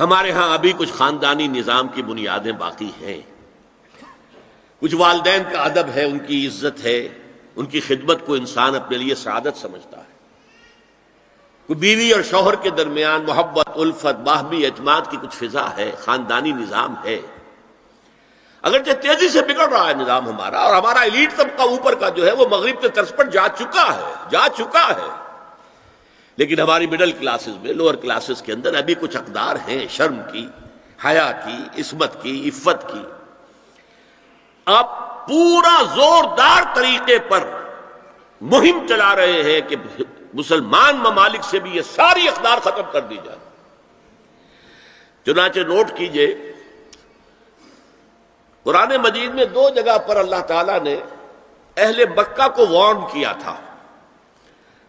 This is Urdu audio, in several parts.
ہمارے ہاں ابھی کچھ خاندانی نظام کی بنیادیں باقی ہیں۔ کچھ والدین کا ادب ہے، ان کی عزت ہے، ان کی خدمت کو انسان اپنے لیے سعادت سمجھتا ہے۔ کوئی بیوی اور شوہر کے درمیان محبت، الفت، باہمی اعتماد کی کچھ فضا ہے، خاندانی نظام ہے۔ اگرچہ تیزی سے بگڑ رہا ہے نظام ہمارا، اور ہمارا ایلیٹ طبقہ اوپر کا جو ہے، وہ مغرب کے طرز پر جا چکا ہے، جا چکا ہے۔ لیکن ہماری مڈل کلاسز میں لوور کلاسز کے اندر ابھی کچھ اقدار ہیں، شرم کی، حیا کی، عصمت کی، عفت کی۔ آپ پورا زوردار طریقے پر مہم چلا رہے ہیں کہ مسلمان ممالک سے بھی یہ ساری اقدار ختم کر دی جائے۔ چنانچہ نوٹ کیجیے، قرآن مجید میں دو جگہ پر اللہ تعالیٰ نے اہل مکہ کو وارن کیا تھا۔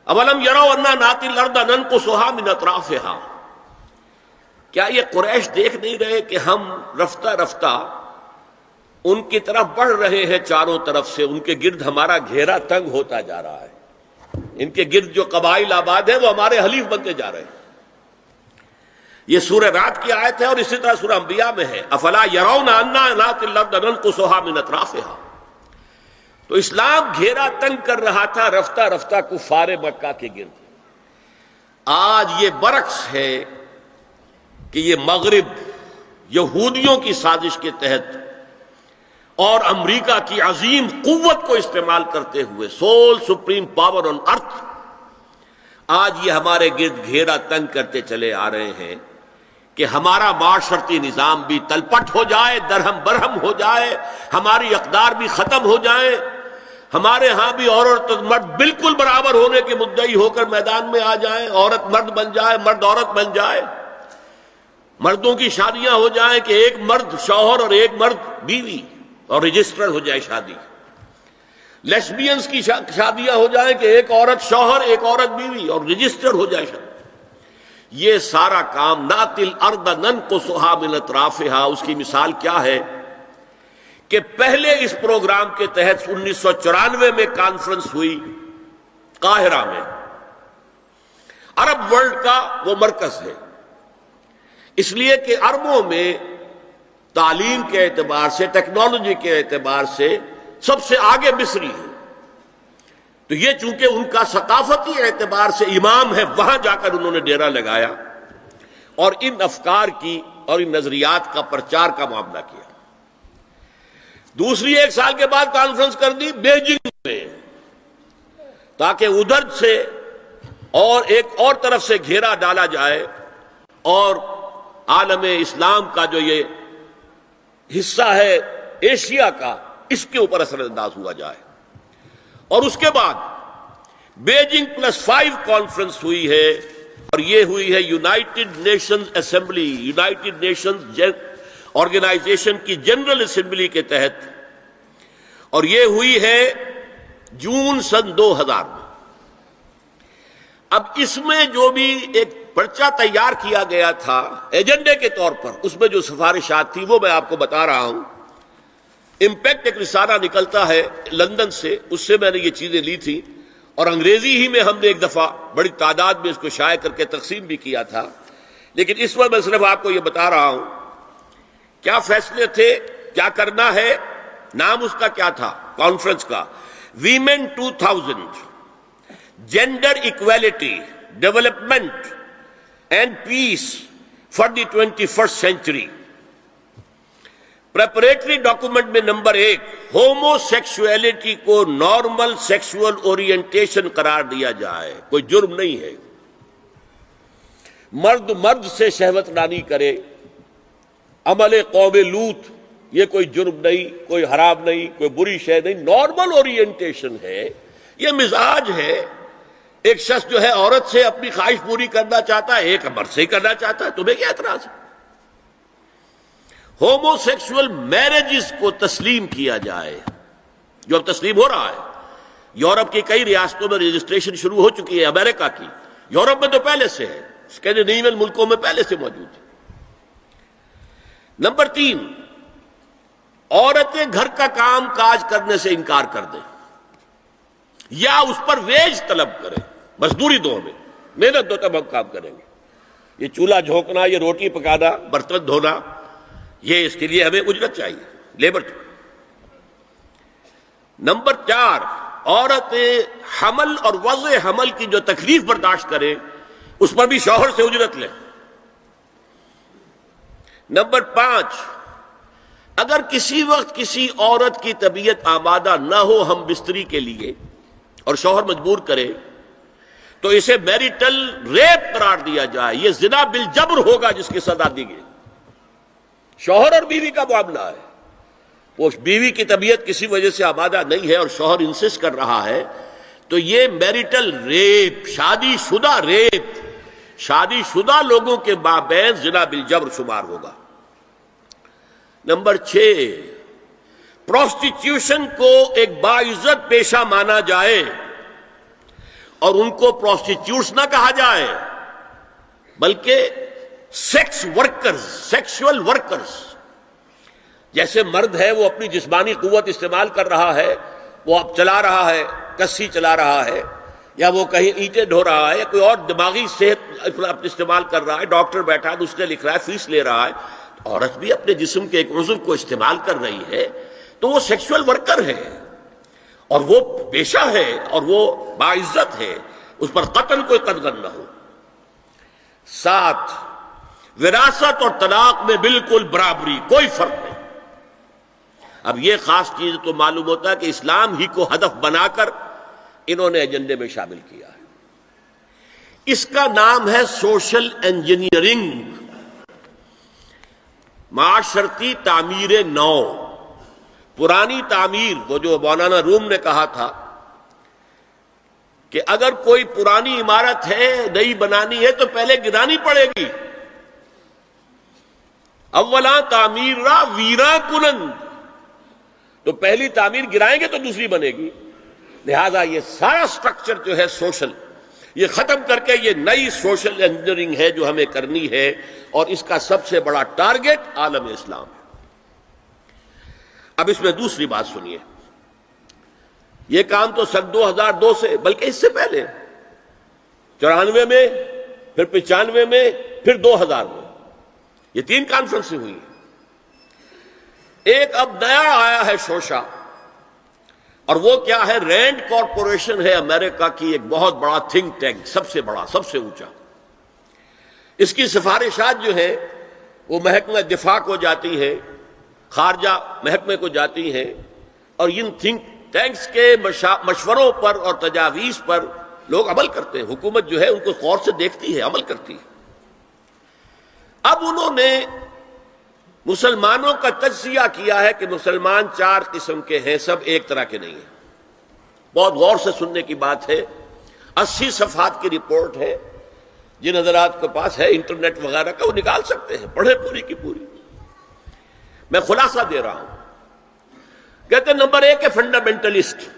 اولم یرو انا ناتی لردا نن کو سہا من اطراف کیا یہ قریش دیکھ نہیں رہے کہ ہم رفتہ رفتہ ان کی طرف بڑھ رہے ہیں چاروں طرف سے؟ ان کے گرد ہمارا گھیرا تنگ ہوتا جا رہا ہے۔ ان کے گرد جو قبائل آباد ہیں وہ ہمارے حلیف بنتے جا رہے ہیں۔ یہ سورہ رات کی آیت ہے اور اسی طرح سورہ انبیاء میں ہے۔ افلا یرون انا کو سہا من اطراف تو اسلام گھیرا تنگ کر رہا تھا، رفتہ رفتہ کفار مکہ کے گرد۔ آج یہ برعکس ہے کہ یہ مغرب یہودیوں کی سازش کے تحت اور امریکہ کی عظیم قوت کو استعمال کرتے ہوئے sole supreme power on earth آج یہ ہمارے گرد گھیرا تنگ کرتے چلے آ رہے ہیں کہ ہمارا معاشرتی نظام بھی تلپٹ ہو جائے، درہم برہم ہو جائے، ہماری اقدار بھی ختم ہو جائے۔ ہمارے ہاں بھی عورت مرد بالکل برابر ہونے کے مدعی ہو کر میدان میں آ جائیں عورت مرد بن جائے، مرد عورت بن جائے۔ مردوں کی شادیاں ہو جائیں کہ ایک مرد شوہر اور ایک مرد بیوی اور رجسٹر ہو جائے شادی۔ لیسبینس کی شادیاں ہو جائیں کہ ایک عورت شوہر، ایک عورت بیوی اور رجسٹر ہو جائے شادی۔ یہ سارا کام ناتل ارد نن کو سہا ملت رافہ اس کی مثال کیا ہے؟ کہ پہلے اس پروگرام کے تحت انیس سو چورانوے میں کانفرنس ہوئی قاہرہ میں۔ عرب ورلڈ کا وہ مرکز ہے۔ اس لیے کہ عربوں میں تعلیم کے اعتبار سے، ٹیکنالوجی کے اعتبار سے سب سے آگے مصری ہے۔ تو یہ چونکہ ان کا ثقافتی اعتبار سے امام ہے، وہاں جا کر انہوں نے ڈیرا لگایا اور ان افکار کی اور ان نظریات کا پرچار کا معاملہ کیا۔ دوسری ایک سال کے بعد کانفرنس کر دی بیجنگ میں، تاکہ ادھر سے اور ایک اور طرف سے گھیرا ڈالا جائے اور عالم اسلام کا جو یہ حصہ ہے ایشیا کا، اس کے اوپر اثر انداز ہوا جائے۔ اور اس کے بعد بیجنگ پلس فائیو کانفرنس ہوئی ہے اور یہ ہوئی ہے United Nations Assembly, United Nations Organization کی جنرل اسمبلی کے تحت اور یہ ہوئی ہے جون سن دو ہزار میں۔ اب اس میں جو بھی ایک پرچہ تیار کیا گیا تھا ایجنڈے کے طور پر، اس میں جو سفارشات تھی وہ میں آپ کو بتا رہا ہوں۔ امپیکٹ ایک رسالہ نکلتا ہے لندن سے، اس سے میں نے یہ چیزیں لی تھی اور انگریزی ہی میں ہم نے ایک دفعہ بڑی تعداد میں اس کو شائع کر کے تقسیم بھی کیا تھا۔ لیکن اس وقت میں صرف آپ کو یہ بتا رہا ہوں کیا فیصلے تھے؟ کیا کرنا ہے؟ نام اس کا کیا تھا؟ کانفرنس کا۔ Women two thousand gender equality development and peace for the twenty first century preparatory document میں نمبر ایک ہومو سیکسولیٹی کو نارمل سیکسول اورینٹیشن قرار دیا جائے۔ کوئی جرم نہیں ہے۔ مرد مرد سے شہوت رانی کرے۔ عمل قوم لوت یہ کوئی جرم نہیں، کوئی حرام نہیں، کوئی بری شے نہیں نارمل اورینٹیشن ہے، یہ مزاج ہے۔ ایک شخص جو ہے عورت سے اپنی خواہش پوری کرنا چاہتا ہے، ایک مرد سے ہی کرنا چاہتا ہے، تمہیں کیا اعتراض ہے؟ ہومو سیکسل میرجز کو تسلیم کیا جائے۔ جو اب تسلیم ہو رہا ہے، یورپ کی کئی ریاستوں میں رجسٹریشن شروع ہو چکی ہے، امریکہ کی۔ یورپ میں تو پہلے سے ہے اسکینڈینیوین ملکوں میں پہلے سے موجود ہے۔ نمبر تین، عورتیں گھر کا کام کاج کرنے سے انکار کر دیں یا اس پر ویج طلب کریں، مزدوری دو ہمیں محنت دو تب ہم کام کریں گے۔ یہ چولہا جھونکنا، یہ روٹی پکانا، برتن دھونا، یہ اس کے لیے ہمیں اجرت چاہیے، لیبر چاہیے۔ نمبر چار عورت حمل اور وضع حمل کی جو تکلیف برداشت کرے اس پر بھی شوہر سے اجرت لے نمبر پانچ، اگر کسی وقت کسی عورت کی طبیعت آمادہ نہ ہو ہم بستری کے لیے اور شوہر مجبور کرے، تو اسے میریٹل ریپ قرار دیا جائے۔ یہ زنا بل جبر ہوگا جس کی سزا دی گئی۔ شوہر اور بیوی کا معاملہ ہے۔ وہ بیوی کی طبیعت کسی وجہ سے آبادہ نہیں ہے اور شوہر انسسٹ کر رہا ہے، تو یہ میریٹل ریپ، شادی شدہ ریپ، شادی شدہ لوگوں کے مابین زنا بل جبر شمار ہوگا۔ نمبر چھ پروسٹیٹیوشن کو ایک باعزت پیشہ مانا جائے اور ان کو پروسٹیٹیوٹس نہ کہا جائے، بلکہ سیکس ورکرز سیکسول ورکرز جیسے مرد ہے وہ اپنی جسمانی قوت استعمال کر رہا ہے، وہ اب چلا رہا ہے، کسی چلا رہا ہے، یا وہ کہیں اینٹیں ڈھو رہا ہے، یا کوئی اور دماغی صحت استعمال کر رہا ہے، ڈاکٹر بیٹھا ہے اس نے لکھ رہا ہے، فیس لے رہا ہے عورت بھی اپنے جسم کے ایک عضو کو استعمال کر رہی ہے تو وہ سیکسول ورکر ہے اور وہ پیشہ ہے اور وہ باعزت ہے، اس پر قتل کوئی قدر نہ ہو۔ ساتھ، وراثت اور طلاق میں بالکل برابری، کوئی فرق نہیں۔ اب یہ خاص چیز تو معلوم ہوتا ہے کہ اسلام ہی کو ہدف بنا کر انہوں نے ایجنڈے میں شامل کیا ہے۔ اس کا نام ہے سوشل انجینئرنگ۔ معاشرتی تعمیر نو۔ پرانی تعمیر، وہ جو مولانا روم نے کہا تھا کہ اگر کوئی پرانی عمارت ہے، نئی بنانی ہے، تو پہلے گرانی پڑے گی۔ اولا تعمیر را ویرا کلند تو پہلی تعمیر گرائیں گے تو دوسری بنے گی۔ لہذا یہ سارا سٹرکچر جو ہے سوشل یہ ختم کر کے یہ نئی سوشل انجینئرنگ ہے جو ہمیں کرنی ہے اور اس کا سب سے بڑا ٹارگٹ عالم اسلام ہے۔ اب اس میں دوسری بات سنیے۔ یہ کام تو سن دو ہزار دو سے، بلکہ اس سے پہلے۔ چورانوے میں، پھر پچانوے میں، پھر دو ہزار میں۔ یہ تین کانفرنس ہوئی ایک اب نیا آیا ہے شوشا۔ اور وہ کیا ہے، رینڈ کارپوریشن ہے امریکہ کی ایک بہت بڑا تھنک ٹینک، سب سے بڑا، سب سے اونچا۔ اس کی سفارشات جو ہے وہ محکمہ دفاع کو جاتی ہے خارجہ محکمے کو جاتی ہیں، اور ان تھنک ٹینکس کے مشوروں پر اور تجاویز پر لوگ عمل کرتے ہیں۔ حکومت جو ہے، ان کو غور سے دیکھتی ہے، عمل کرتی ہے۔ اب انہوں نے مسلمانوں کا تجزیہ کیا ہے کہ مسلمان چار قسم کے ہیں، سب ایک طرح کے نہیں ہیں۔ بہت غور سے سننے کی بات ہے۔ اسی صفحات کی رپورٹ ہے۔ جن حضرات کے پاس ہے، انٹرنیٹ وغیرہ کا، وہ نکال سکتے ہیں۔ پڑھے پوری کی پوری۔ میں خلاصہ دے رہا ہوں۔ کہتے ہیں نمبر ایک ہے فنڈامنٹلسٹ۔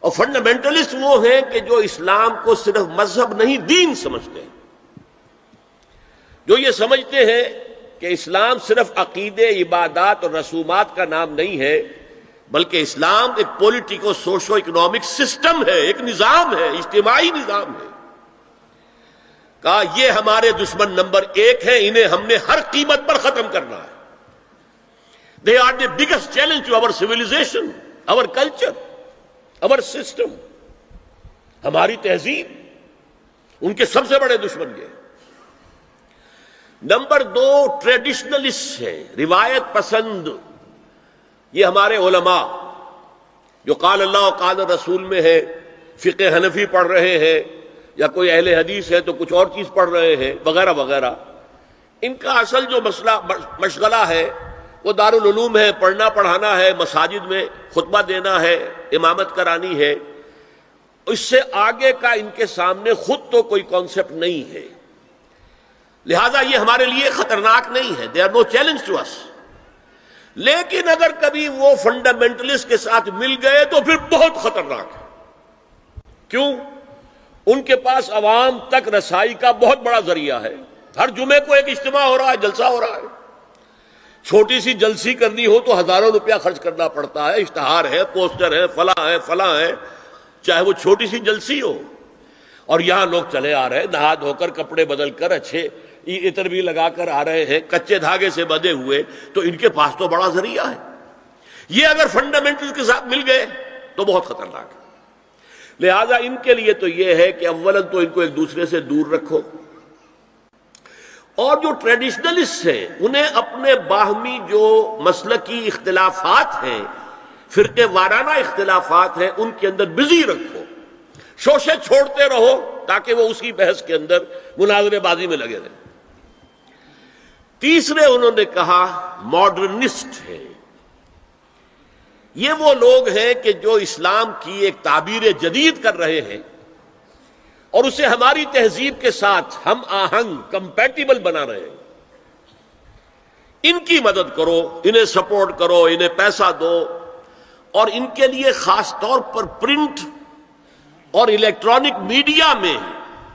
اور فنڈامنٹلسٹ وہ ہیں کہ جو اسلام کو صرف مذہب نہیں، دین سمجھتے ہیں۔ جو یہ سمجھتے ہیں کہ اسلام صرف عقیدے، عبادات اور رسومات کا نام نہیں ہے، بلکہ اسلام ایک پولیٹیکو سوشو اکنامک سسٹم ہے، ایک نظام ہے، اجتماعی نظام ہے۔ کہا، یہ ہمارے دشمن نمبر ایک ہے انہیں ہم نے ہر قیمت پر ختم کرنا ہے۔ They are the biggest challenge to our civilization our culture our system ہماری تہذیب، ان کے سب سے بڑے دشمن یہ نمبر دو ٹریڈیشنلسٹ ہے روایت پسند۔ یہ ہمارے علماء، جو قال اللہ و قال رسول میں ہے فقہ حنفی پڑھ رہے ہیں، یا کوئی اہل حدیث ہے تو کچھ اور چیز پڑھ رہے ہیں، وغیرہ وغیرہ۔ ان کا اصل جو مسئلہ، مشغلہ ہے، وہ دارالعلوم ہے، پڑھنا، پڑھانا ہے، مساجد میں خطبہ دینا ہے، امامت کرانی ہے۔ اس سے آگے کا ان کے سامنے خود تو کوئی کانسیپٹ نہیں ہے۔ لہذا یہ ہمارے لیے خطرناک نہیں ہے. They are no challenge to us لیکن اگر کبھی وہ فنڈامنٹلسٹ کے ساتھ مل گئے تو پھر بہت خطرناک ہے. کیوں؟ ان کے پاس عوام تک رسائی کا بہت بڑا ذریعہ ہے. ہر جمعے کو ایک اجتماع ہو رہا ہے، جلسہ ہو رہا ہے. چھوٹی سی جلسی کرنی ہو تو ہزاروں روپیہ خرچ کرنا پڑتا ہے. اشتہار ہے، پوسٹر ہے، فلاں ہے فلاں ہے. چاہے وہ چھوٹی سی جلسی ہو. اور یہاں لوگ چلے آ رہے ہیں، نہا دھو کر کپڑے بدل کر، اچھے عطر بھی لگا کر آ رہے ہیں، کچے دھاگے سے بدے ہوئے، تو ان کے پاس تو بڑا ذریعہ ہے۔ یہ اگر فنڈامنٹل کے ساتھ مل گئے، تو بہت خطرناک ہے۔ لہذا ان کے لیے تو یہ ہے کہ اول تو ان کو ایک دوسرے سے دور رکھو۔ اور جو ٹریڈیشنلسٹ ہیں، انہیں اپنے باہمی جو مسلکی اختلافات ہیں، فرقے وارانہ اختلافات ہیں، ان کے اندر بزی رکھو۔ شوشے چھوڑتے رہو تاکہ وہ اسی بحث کے اندر مناظر بازی میں لگے رہے تیسرے انہوں نے کہا ماڈرنسٹ ہے یہ وہ لوگ ہیں کہ جو اسلام کی ایک تعبیر جدید کر رہے ہیں اور اسے ہماری تہذیب کے ساتھ ہم آہنگ کمپیٹیبل بنا رہے ہیں۔ ان کی مدد کرو، انہیں سپورٹ کرو، انہیں پیسہ دو اور ان کے لیے خاص طور پر پرنٹ اور الیکٹرانک میڈیا میں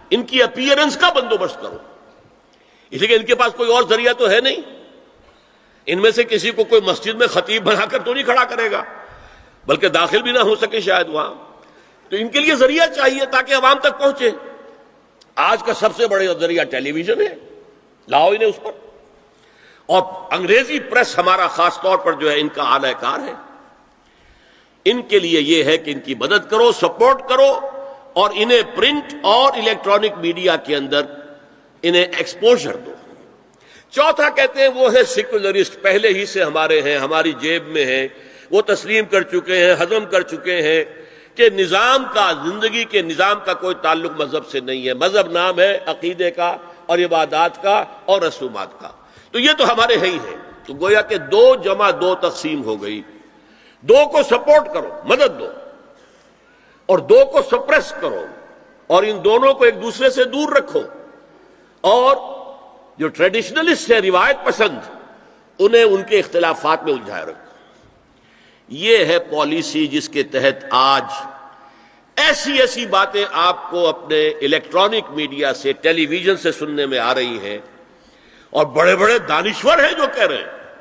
ان کی اپیئرنس کا بندوبست کرو۔ اس لیے ان کے پاس کوئی اور ذریعہ تو ہے نہیں۔ ان میں سے کسی کو کوئی مسجد میں خطیب بنا کر تو نہیں کھڑا کرے گا، بلکہ داخل بھی نہ ہو سکے شاید وہاں۔ تو ان کے لیے ذریعہ چاہیے تاکہ عوام تک پہنچے۔ آج کا سب سے بڑے ذریعہ ٹیلی ویژن ہے، لاؤ انہیں اس پر۔ اور انگریزی پریس ہمارا خاص طور پر جو ہے ان کا اعلی کار ہے۔ ان کے لیے یہ ہے کہ ان کی مدد کرو، سپورٹ کرو اور انہیں پرنٹ اور الیکٹرانک میڈیا کے اندر انہیں ایکسپوجر دو۔ چوتھا کہتے ہیں وہ ہے سیکولرسٹ پہلے ہی سے ہمارے ہیں، ہماری جیب میں ہیں۔ وہ تسلیم کر چکے ہیں، ہضم کر چکے ہیں کہ نظام کا، زندگی کے نظام کا کوئی تعلق مذہب سے نہیں ہے۔ مذہب نام ہے عقیدے کا اور عبادات کا اور رسومات کا۔ تو یہ تو ہمارے ہی ہیں۔ تو گویا کہ دو جمع دو تقسیم ہو گئی۔ دو کو سپورٹ کرو، مدد دو۔ اور دو کو سپریس کرو۔ اور ان دونوں کو ایک دوسرے سے دور رکھو۔ اور جو ٹریڈیشنلسٹ ہے روایت پسند، انہیں ان کے اختلافات میں الجھائے رکھو یہ ہے پالیسی جس کے تحت آج ایسی ایسی باتیں آپ کو اپنے الیکٹرانک میڈیا سے ٹیلی ویژن سے سننے میں آ رہی ہیں۔ اور بڑے بڑے دانشور ہیں جو کہہ رہے ہیں،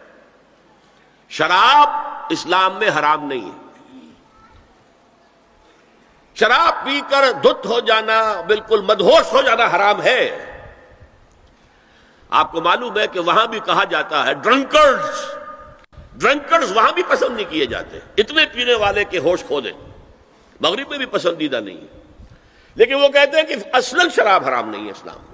شراب اسلام میں حرام نہیں ہے۔ شراب پی کر دھت ہو جانا، بالکل مدہوش ہو جانا حرام ہے۔ آپ کو معلوم ہے کہ وہاں بھی کہا جاتا ہے ڈرنکرز ڈرنکرز وہاں بھی پسند نہیں کیے جاتے. اتنے پینے والے کے ہوش کھو دیں مغرب میں بھی پسندیدہ نہیں ہے. لیکن وہ کہتے ہیں کہ اصل شراب حرام نہیں ہے اسلام.